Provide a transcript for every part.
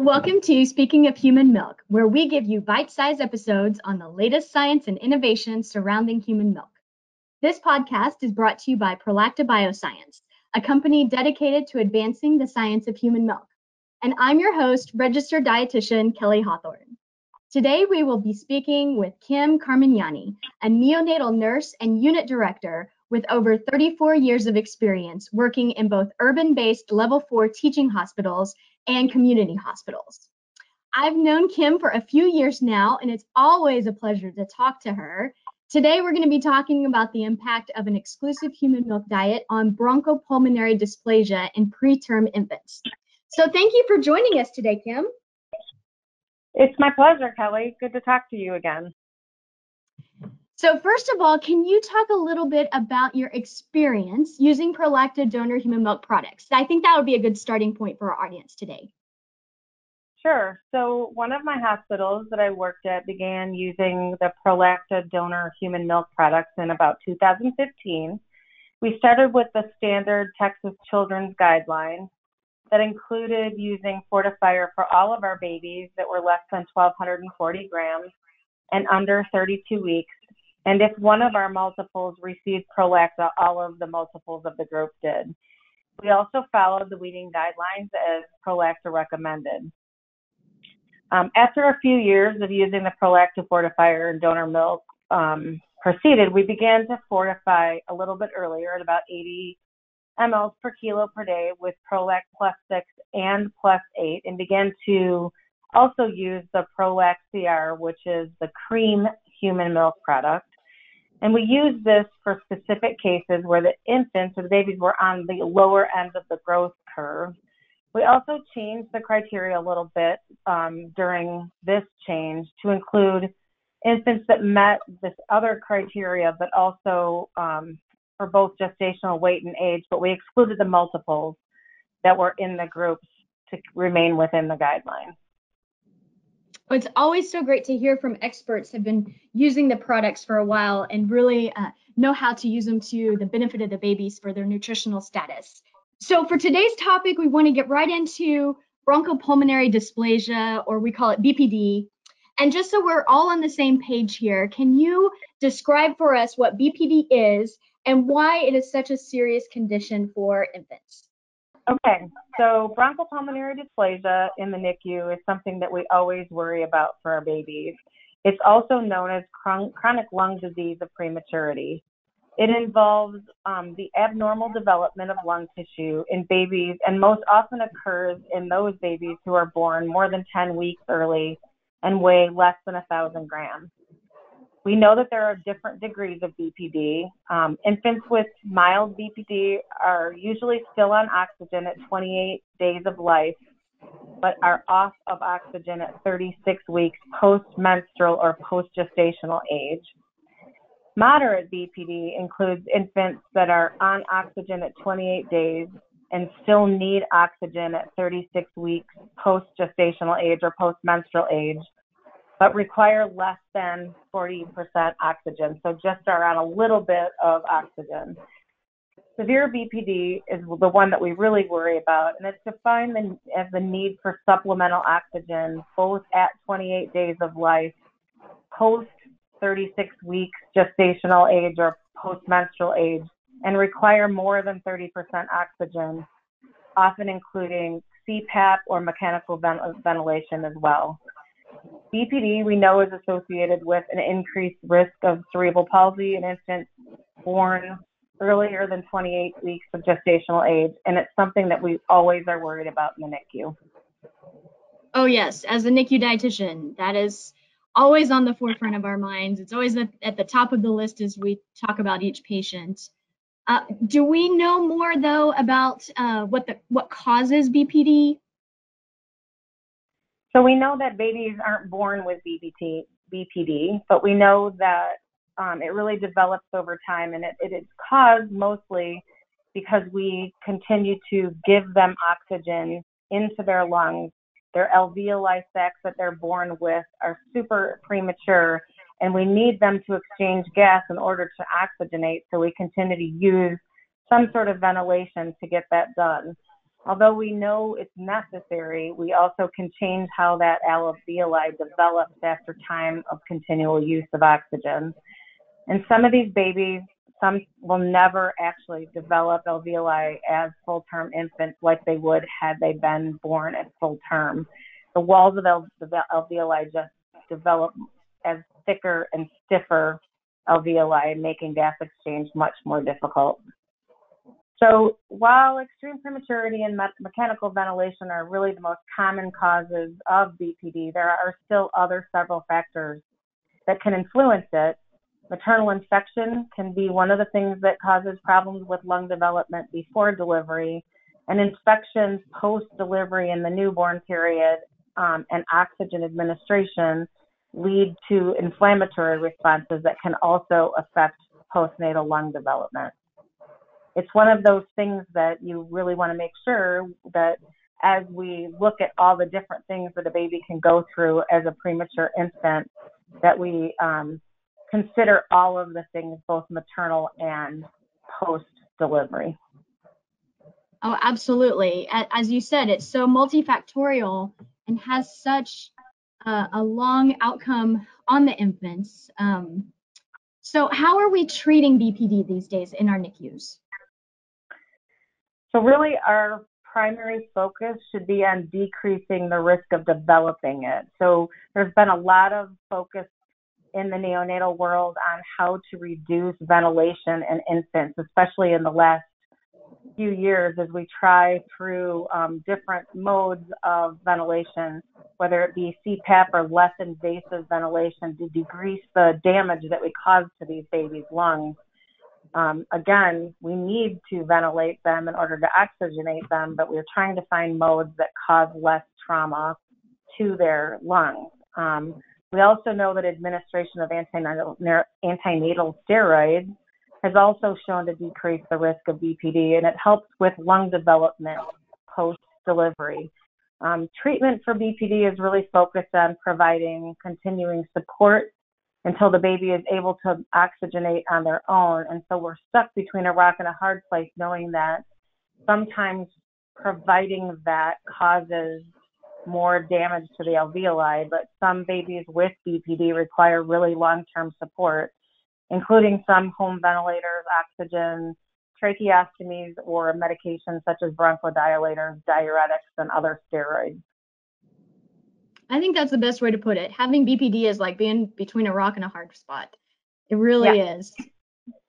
Welcome to Speaking of Human Milk, where we give you bite sized episodes on the latest science and innovation surrounding human milk. This podcast is brought to you by Prolacta Bioscience, a company dedicated to advancing the science of human milk. And I'm your host, registered dietitian Kelly Hawthorne. Today, we will be speaking with Kim Carmignani, a neonatal nurse and unit director with over 34 years of experience working in both urban based level four teaching hospitals and community hospitals. I've known Kim for a few years now, and it's always a pleasure to talk to her. Today, we're going to be talking about the impact of an exclusive human milk diet on bronchopulmonary dysplasia in preterm infants. So, thank you for joining us today, Kim. It's my pleasure, Kelly. Good to talk to you again. So, first of all, can you talk a little bit about your experience using Prolacta donor human milk products? I think that would be a good starting point for our audience today. Sure. So, one of my hospitals that I worked at began using the Prolacta donor human milk products in about 2015. We started with the standard Texas Children's Guideline that included using Fortifier for all of our babies that were less than 1,240 grams and under 32 weeks and if one of our multiples received Prolacta, all of the multiples of the group did. We also followed the weaning guidelines as Prolacta recommended. Um, after a few years of using the Prolacta fortifier and donor milk um, proceeded, we began to fortify a little bit earlier at about 80 mLs per kilo per day with Prolact plus 6 and plus 8 and began to also use the Prolact CR, which is the cream human milk product. And we use this for specific cases where the infants or the babies were on the lower end of the growth curve. We also changed the criteria a little bit um, during this change to include infants that met this other criteria, but also um, for both gestational weight and age, but we excluded the multiples that were in the groups to remain within the guidelines. It's always so great to hear from experts who have been using the products for a while and really uh, know how to use them to the benefit of the babies for their nutritional status. So for today's topic, we want to get right into bronchopulmonary dysplasia, or we call it BPD. And just so we're all on the same page here, can you describe for us what BPD is and why it is such a serious condition for infants? Okay, so bronchopulmonary dysplasia in the NICU is something that we always worry about for our babies. It's also known as chronic lung disease of prematurity. It involves um, the abnormal development of lung tissue in babies and most often occurs in those babies who are born more than 10 weeks early and weigh less than 1,000 grams. We know that there are different degrees of BPD. Um, infants with mild BPD are usually still on oxygen at 28 days of life, but are off of oxygen at 36 weeks post menstrual or post gestational age. Moderate BPD includes infants that are on oxygen at 28 days and still need oxygen at 36 weeks post gestational age or post menstrual age but require less than 40% oxygen. So just are on a little bit of oxygen. Severe BPD is the one that we really worry about, and it's defined as the need for supplemental oxygen both at 28 days of life, post 36 weeks gestational age or post menstrual age, and require more than 30% oxygen, often including CPAP or mechanical ventilation as well. BPD we know is associated with an increased risk of cerebral palsy in infants born earlier than 28 weeks of gestational age, and it's something that we always are worried about in the NICU. Oh, yes. As a NICU dietitian, that is always on the forefront of our minds. It's always at the top of the list as we talk about each patient. Uh, do we know more though about uh, what the what causes BPD? So we know that babies aren't born with BPT, BPD, but we know that um, it really develops over time, and it, it is caused mostly because we continue to give them oxygen into their lungs. Their alveoli sacs that they're born with are super premature, and we need them to exchange gas in order to oxygenate. So we continue to use some sort of ventilation to get that done. Although we know it's necessary, we also can change how that alveoli develops after time of continual use of oxygen. And some of these babies, some will never actually develop alveoli as full term infants like they would had they been born at full term. The walls of the alveoli just develop as thicker and stiffer alveoli, making gas exchange much more difficult. So while extreme prematurity and me- mechanical ventilation are really the most common causes of BPD, there are still other several factors that can influence it. Maternal infection can be one of the things that causes problems with lung development before delivery, and infections post delivery in the newborn period um, and oxygen administration lead to inflammatory responses that can also affect postnatal lung development. It's one of those things that you really want to make sure that as we look at all the different things that a baby can go through as a premature infant, that we um, consider all of the things, both maternal and post delivery. Oh, absolutely. As you said, it's so multifactorial and has such uh, a long outcome on the infants. Um, so, how are we treating BPD these days in our NICUs? So, really, our primary focus should be on decreasing the risk of developing it. So, there's been a lot of focus in the neonatal world on how to reduce ventilation in infants, especially in the last few years as we try through um, different modes of ventilation, whether it be CPAP or less invasive ventilation to decrease the damage that we cause to these babies' lungs. Um, again, we need to ventilate them in order to oxygenate them, but we're trying to find modes that cause less trauma to their lungs. Um, we also know that administration of antenatal, antenatal steroids has also shown to decrease the risk of BPD, and it helps with lung development post delivery. Um, treatment for BPD is really focused on providing continuing support until the baby is able to oxygenate on their own. And so we're stuck between a rock and a hard place, knowing that sometimes providing that causes more damage to the alveoli, but some babies with BPD require really long term support including some home ventilators, oxygen, tracheostomies, or medications such as bronchodilators, diuretics, and other steroids. I think that's the best way to put it. Having BPD is like being between a rock and a hard spot. It really yeah. is.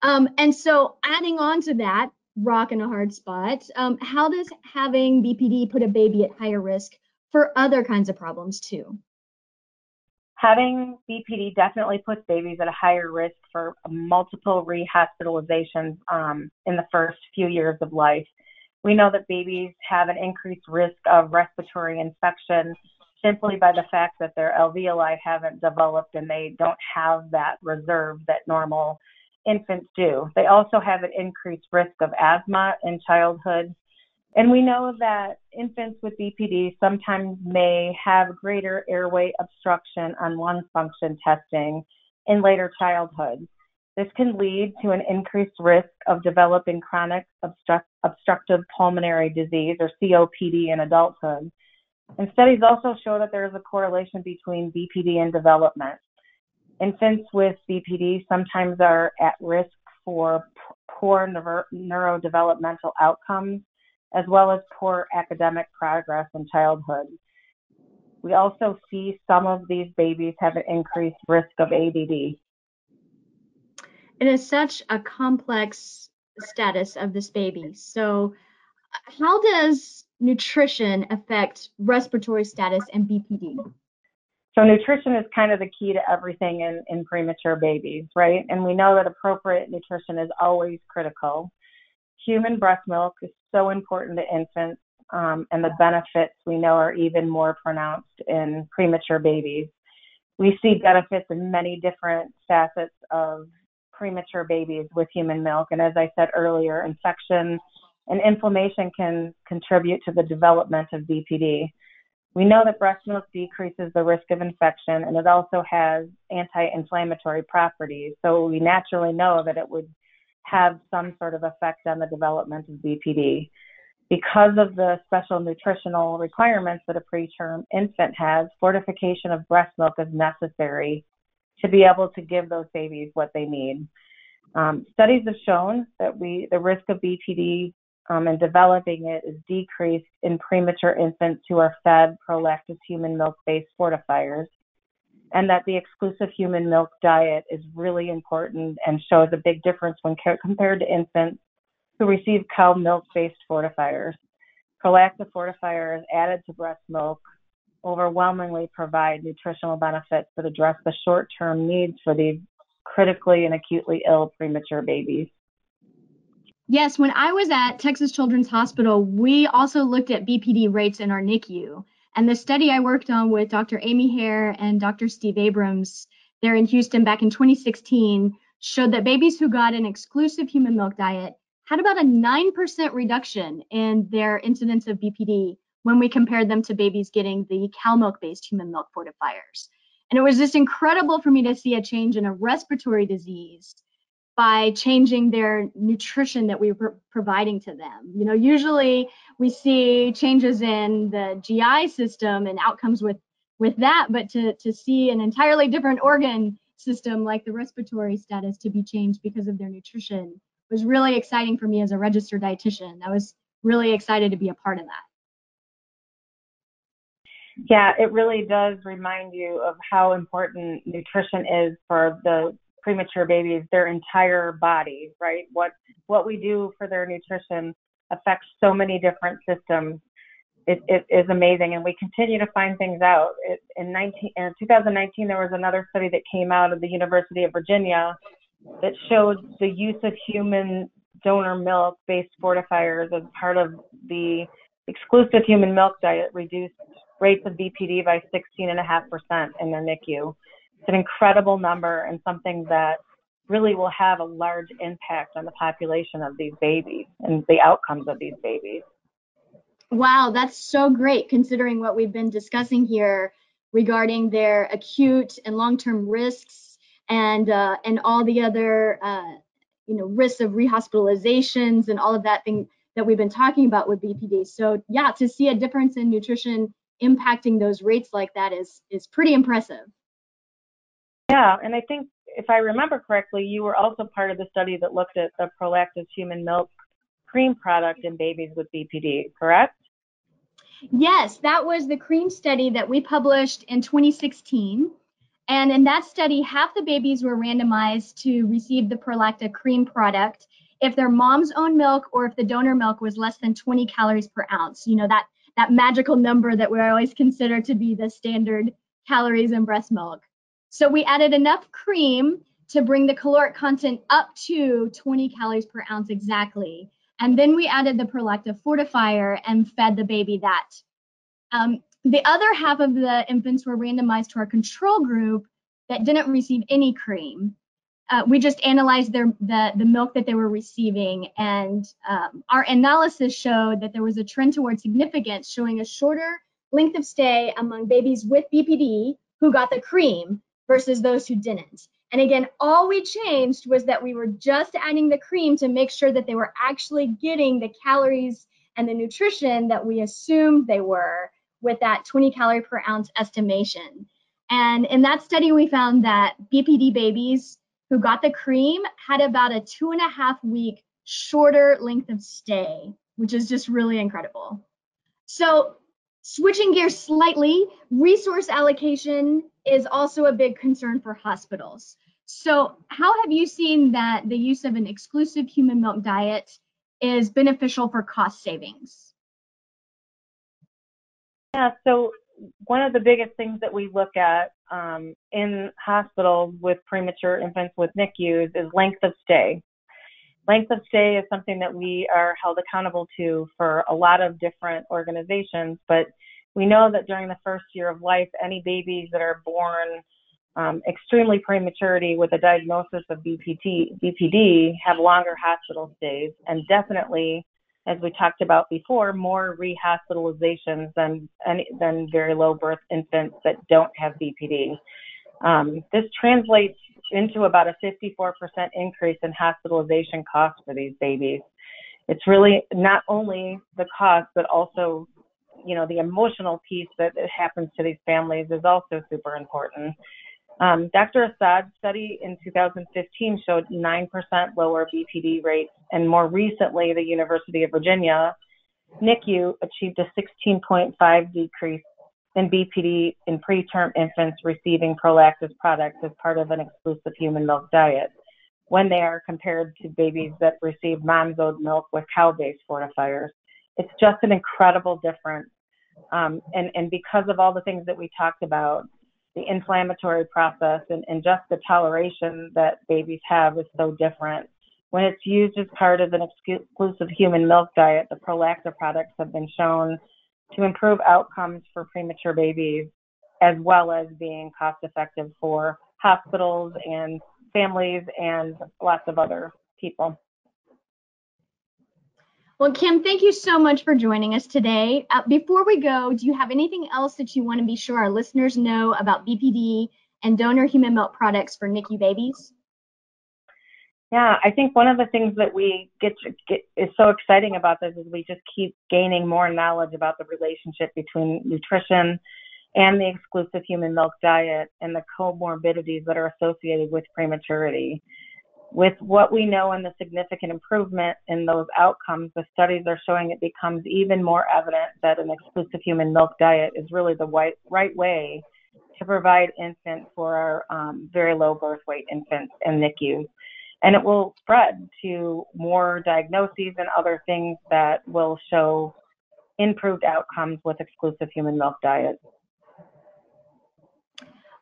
Um, and so, adding on to that rock and a hard spot, um, how does having BPD put a baby at higher risk for other kinds of problems too? Having BPD definitely puts babies at a higher risk for multiple rehospitalizations um, in the first few years of life. We know that babies have an increased risk of respiratory infection simply by the fact that their alveoli haven't developed and they don't have that reserve that normal infants do. They also have an increased risk of asthma in childhood and we know that infants with BPD sometimes may have greater airway obstruction on lung function testing in later childhood. This can lead to an increased risk of developing chronic obstruct, obstructive pulmonary disease or COPD in adulthood. And studies also show that there is a correlation between BPD and development. Infants with BPD sometimes are at risk for poor neuro- neurodevelopmental outcomes as well as poor academic progress in childhood. We also see some of these babies have an increased risk of ADD. It is such a complex status of this baby. So, how does nutrition affect respiratory status and BPD? So, nutrition is kind of the key to everything in, in premature babies, right? And we know that appropriate nutrition is always critical human breast milk is so important to infants, um, and the benefits we know are even more pronounced in premature babies. We see benefits in many different facets of premature babies with human milk, and as I said earlier, infection and inflammation can contribute to the development of BPD. We know that breast milk decreases the risk of infection and it also has anti inflammatory properties. So we naturally know that it would have some sort of effect on the development of BPD. Because of the special nutritional requirements that a preterm infant has, fortification of breast milk is necessary to be able to give those babies what they need. Um, studies have shown that we the risk of BPD um, and developing it is decreased in premature infants who are fed Prolacta's human milk based fortifiers, and that the exclusive human milk diet is really important and shows a big difference when compared to infants who receive cow milk based fortifiers. Prolacta fortifiers added to breast milk overwhelmingly provide nutritional benefits that address the short term needs for these critically and acutely ill premature babies. Yes, when I was at Texas Children's Hospital, we also looked at BPD rates in our NICU. And the study I worked on with Dr. Amy Hair and Dr. Steve Abrams there in Houston back in 2016 showed that babies who got an exclusive human milk diet had about a 9% reduction in their incidence of BPD when we compared them to babies getting the cow milk based human milk fortifiers. And it was just incredible for me to see a change in a respiratory disease by changing their nutrition that we were providing to them. You know, usually we see changes in the GI system and outcomes with with that, but to to see an entirely different organ system like the respiratory status to be changed because of their nutrition was really exciting for me as a registered dietitian. I was really excited to be a part of that. Yeah, it really does remind you of how important nutrition is for the premature babies, their entire body, right? What what we do for their nutrition affects so many different systems. It, it is amazing, and we continue to find things out. It, in, 19, in 2019, there was another study that came out of the University of Virginia that showed the use of human donor milk-based fortifiers as part of the exclusive human milk diet reduced rates of BPD by 16.5% in their NICU. It's an incredible number and something that really will have a large impact on the population of these babies and the outcomes of these babies. Wow, that's so great considering what we've been discussing here regarding their acute and long-term risks and uh, and all the other uh, you know risks of rehospitalizations and all of that thing that we've been talking about with BPD. So yeah, to see a difference in nutrition impacting those rates like that is is pretty impressive. Yeah, and I think if I remember correctly, you were also part of the study that looked at the Prolacta's human milk cream product in babies with BPD, correct? Yes, that was the cream study that we published in 2016. And in that study, half the babies were randomized to receive the Prolacta cream product if their mom's own milk or if the donor milk was less than 20 calories per ounce. You know, that that magical number that we always consider to be the standard calories in breast milk. So we added enough cream to bring the caloric content up to 20 calories per ounce exactly. And then we added the Prolacta fortifier and fed the baby that. Um, the other half of the infants were randomized to our control group that didn't receive any cream uh, we just analyzed their the, the milk that they were receiving and um, our analysis showed that there was a trend towards significance showing a shorter length of stay among babies with bpd who got the cream versus those who didn't and again all we changed was that we were just adding the cream to make sure that they were actually getting the calories and the nutrition that we assumed they were with that 20 calorie per ounce estimation and in that study we found that bpd babies who got the cream had about a two and a half week shorter length of stay, which is just really incredible. So, switching gears slightly, resource allocation is also a big concern for hospitals. So, how have you seen that the use of an exclusive human milk diet is beneficial for cost savings? Yeah, so one of the biggest things that we look at um, in hospitals with premature infants with NICUs is length of stay. Length of stay is something that we are held accountable to for a lot of different organizations, but we know that during the first year of life, any babies that are born um, extremely prematurity with a diagnosis of BPD, BPD have longer hospital stays and definitely as we talked about before, more rehospitalizations than than very low birth infants that don't have BPD. Um, this translates into about a 54% increase in hospitalization costs for these babies. it's really not only the cost, but also, you know, the emotional piece that happens to these families is also super important. Um, Dr. Assad's study in 2015 showed 9% lower BPD rates, and more recently, the University of Virginia NICU achieved a 16.5 decrease in BPD in preterm infants receiving Prolacta's products as part of an exclusive human milk diet when they are compared to babies that receive mom's oat milk with cow-based fortifiers. It's just an incredible difference. Um, and, and because of all the things that we talked about, the inflammatory process and, and just the toleration that babies have is so different. When it's used as part of an exclusive human milk diet, the Prolacta products have been shown to improve outcomes for premature babies as well as being cost effective for hospitals and families and lots of other people. Well, Kim, thank you so much for joining us today. Uh, before we go, do you have anything else that you want to be sure our listeners know about BPD and donor human milk products for NICU babies? Yeah, I think one of the things that we get, get is so exciting about this is we just keep gaining more knowledge about the relationship between nutrition and the exclusive human milk diet and the comorbidities that are associated with prematurity. With what we know and the significant improvement in those outcomes, the studies are showing it becomes even more evident that an exclusive human milk diet is really the right, right way to provide infants for our um, very low birth weight infants and NICUs. And it will spread to more diagnoses and other things that will show improved outcomes with exclusive human milk diet.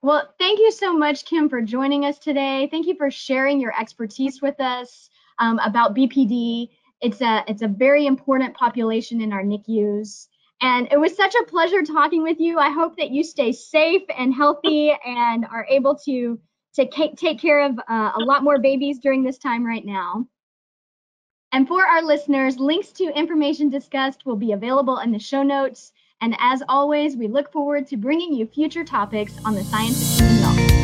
Well, thank you so much, Kim, for joining us today. Thank you for sharing your expertise with us um, about BPD. It's a it's a very important population in our NICUs. And it was such a pleasure talking with you. I hope that you stay safe and healthy and are able to to take care of uh, a lot more babies during this time right now. And for our listeners, links to information discussed will be available in the show notes. And as always, we look forward to bringing you future topics on the science of human milk.